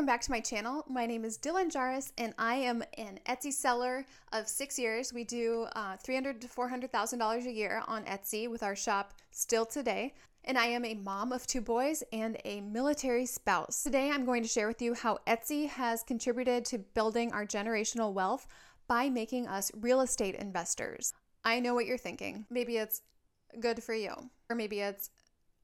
Welcome back to my channel. My name is Dylan Jahraus, and I am an Etsy seller of six years. We do uh, 300 to $400,000 a year on Etsy with our shop still today. And I am a mom of two boys and a military spouse. Today, I'm going to share with you how Etsy has contributed to building our generational wealth by making us real estate investors. I know what you're thinking. Maybe it's good for you, or maybe it's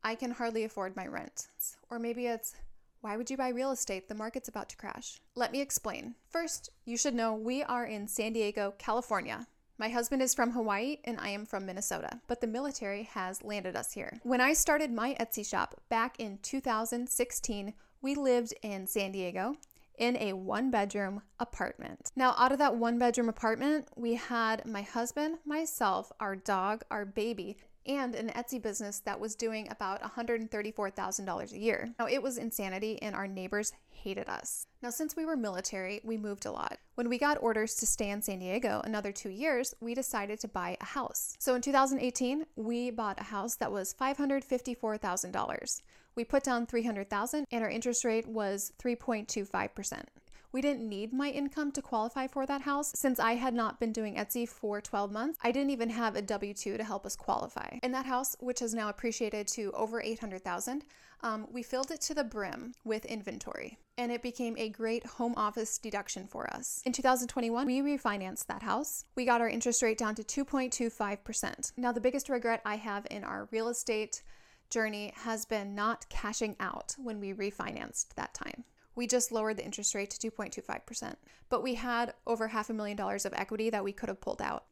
I can hardly afford my rent, or maybe it's why would you buy real estate? The market's about to crash. Let me explain. First, you should know we are in San Diego, California. My husband is from Hawaii and I am from Minnesota, but the military has landed us here. When I started my Etsy shop back in 2016, we lived in San Diego in a one bedroom apartment. Now, out of that one bedroom apartment, we had my husband, myself, our dog, our baby, and an Etsy business that was doing about $134,000 a year. Now, it was insanity, and our neighbors hated us. Now, since we were military, we moved a lot. When we got orders to stay in San Diego another two years, we decided to buy a house. So in 2018, we bought a house that was $554,000. We put down 300,000 and our interest rate was 3.25%. We didn't need my income to qualify for that house. Since I had not been doing Etsy for 12 months, I didn't even have a W 2 to help us qualify. In that house, which has now appreciated to over 800,000, um, we filled it to the brim with inventory and it became a great home office deduction for us. In 2021, we refinanced that house. We got our interest rate down to 2.25%. Now, the biggest regret I have in our real estate journey has been not cashing out when we refinanced that time we just lowered the interest rate to 2.25%. But we had over half a million dollars of equity that we could have pulled out.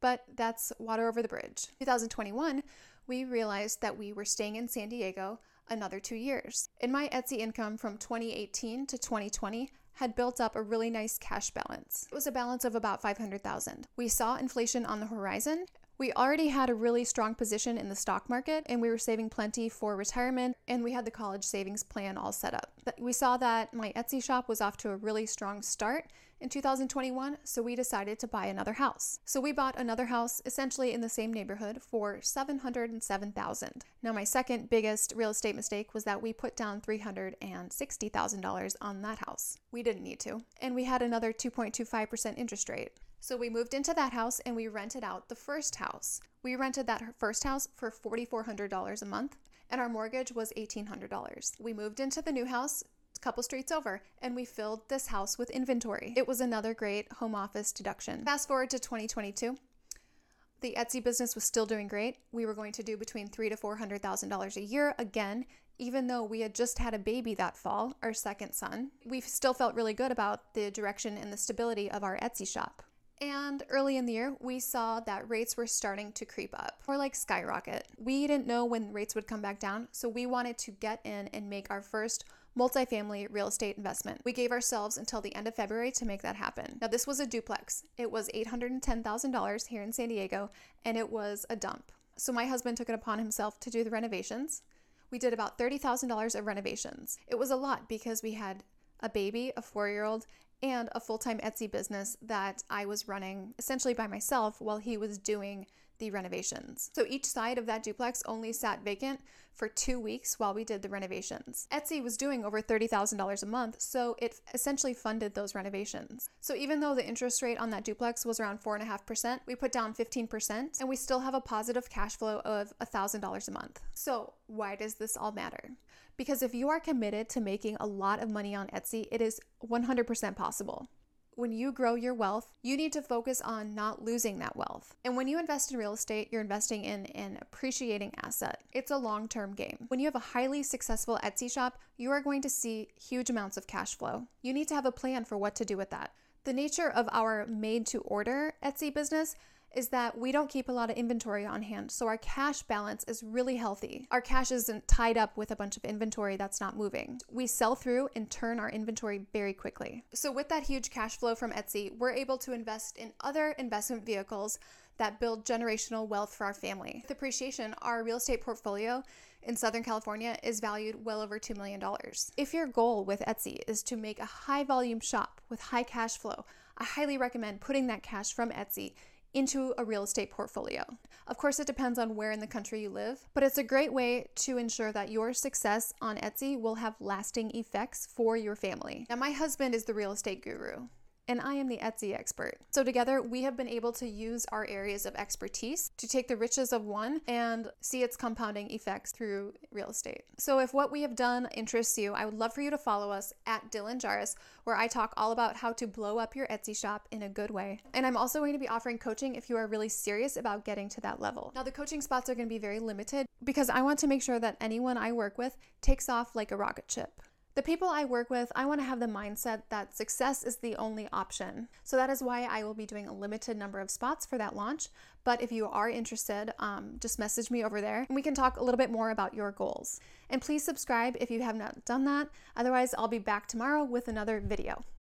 But that's water over the bridge. 2021, we realized that we were staying in San Diego another two years. In my Etsy income from 2018 to 2020 had built up a really nice cash balance. It was a balance of about 500,000. We saw inflation on the horizon we already had a really strong position in the stock market and we were saving plenty for retirement and we had the college savings plan all set up. We saw that my Etsy shop was off to a really strong start in 2021, so we decided to buy another house. So we bought another house essentially in the same neighborhood for 707,000. Now my second biggest real estate mistake was that we put down $360,000 on that house. We didn't need to. And we had another 2.25% interest rate. So we moved into that house and we rented out the first house. We rented that first house for $4,400 a month and our mortgage was $1,800. We moved into the new house a couple streets over and we filled this house with inventory. It was another great home office deduction. Fast forward to 2022. The Etsy business was still doing great. We were going to do between three to four hundred thousand dollars a year again, even though we had just had a baby that fall, our second son. We still felt really good about the direction and the stability of our Etsy shop. And early in the year, we saw that rates were starting to creep up or like skyrocket. We didn't know when rates would come back down, so we wanted to get in and make our first multifamily real estate investment. We gave ourselves until the end of February to make that happen. Now, this was a duplex. It was $810,000 here in San Diego, and it was a dump. So, my husband took it upon himself to do the renovations. We did about $30,000 of renovations. It was a lot because we had a baby, a four year old, and a full time Etsy business that I was running essentially by myself while he was doing the renovations. So each side of that duplex only sat vacant for two weeks while we did the renovations. Etsy was doing over $30,000 a month, so it essentially funded those renovations. So even though the interest rate on that duplex was around 4.5%, we put down 15% and we still have a positive cash flow of $1,000 a month. So why does this all matter? Because if you are committed to making a lot of money on Etsy, it is 100% possible when you grow your wealth, you need to focus on not losing that wealth. And when you invest in real estate, you're investing in an appreciating asset. It's a long term game. When you have a highly successful Etsy shop, you are going to see huge amounts of cash flow. You need to have a plan for what to do with that. The nature of our made to order Etsy business is that we don't keep a lot of inventory on hand. So our cash balance is really healthy. Our cash isn't tied up with a bunch of inventory that's not moving. We sell through and turn our inventory very quickly. So with that huge cash flow from Etsy, we're able to invest in other investment vehicles that build generational wealth for our family. With appreciation, our real estate portfolio in Southern California is valued well over $2 million. If your goal with Etsy is to make a high volume shop with high cash flow, I highly recommend putting that cash from Etsy into a real estate portfolio. Of course, it depends on where in the country you live, but it's a great way to ensure that your success on Etsy will have lasting effects for your family. Now, my husband is the real estate guru and I am the Etsy expert. So, together, we have been able to use our areas of expertise to take the riches of one and see its compounding effects through real estate. So, if what we have done interests you, I would love for you to follow us at Dylan Jahraus, where I talk all about how to blow up your Etsy shop in a good way. And I'm also going to be offering coaching if you are really serious about getting to that level. Now, the coaching spots are going to be very limited because I want to make sure that anyone I work with takes off like a rocket ship. The people I work with, I want to have the mindset that success is the only option. So that is why I will be doing a limited number of spots for that launch. But if you are interested, um, just message me over there and we can talk a little bit more about your goals. And please subscribe if you have not done that. Otherwise, I'll be back tomorrow with another video.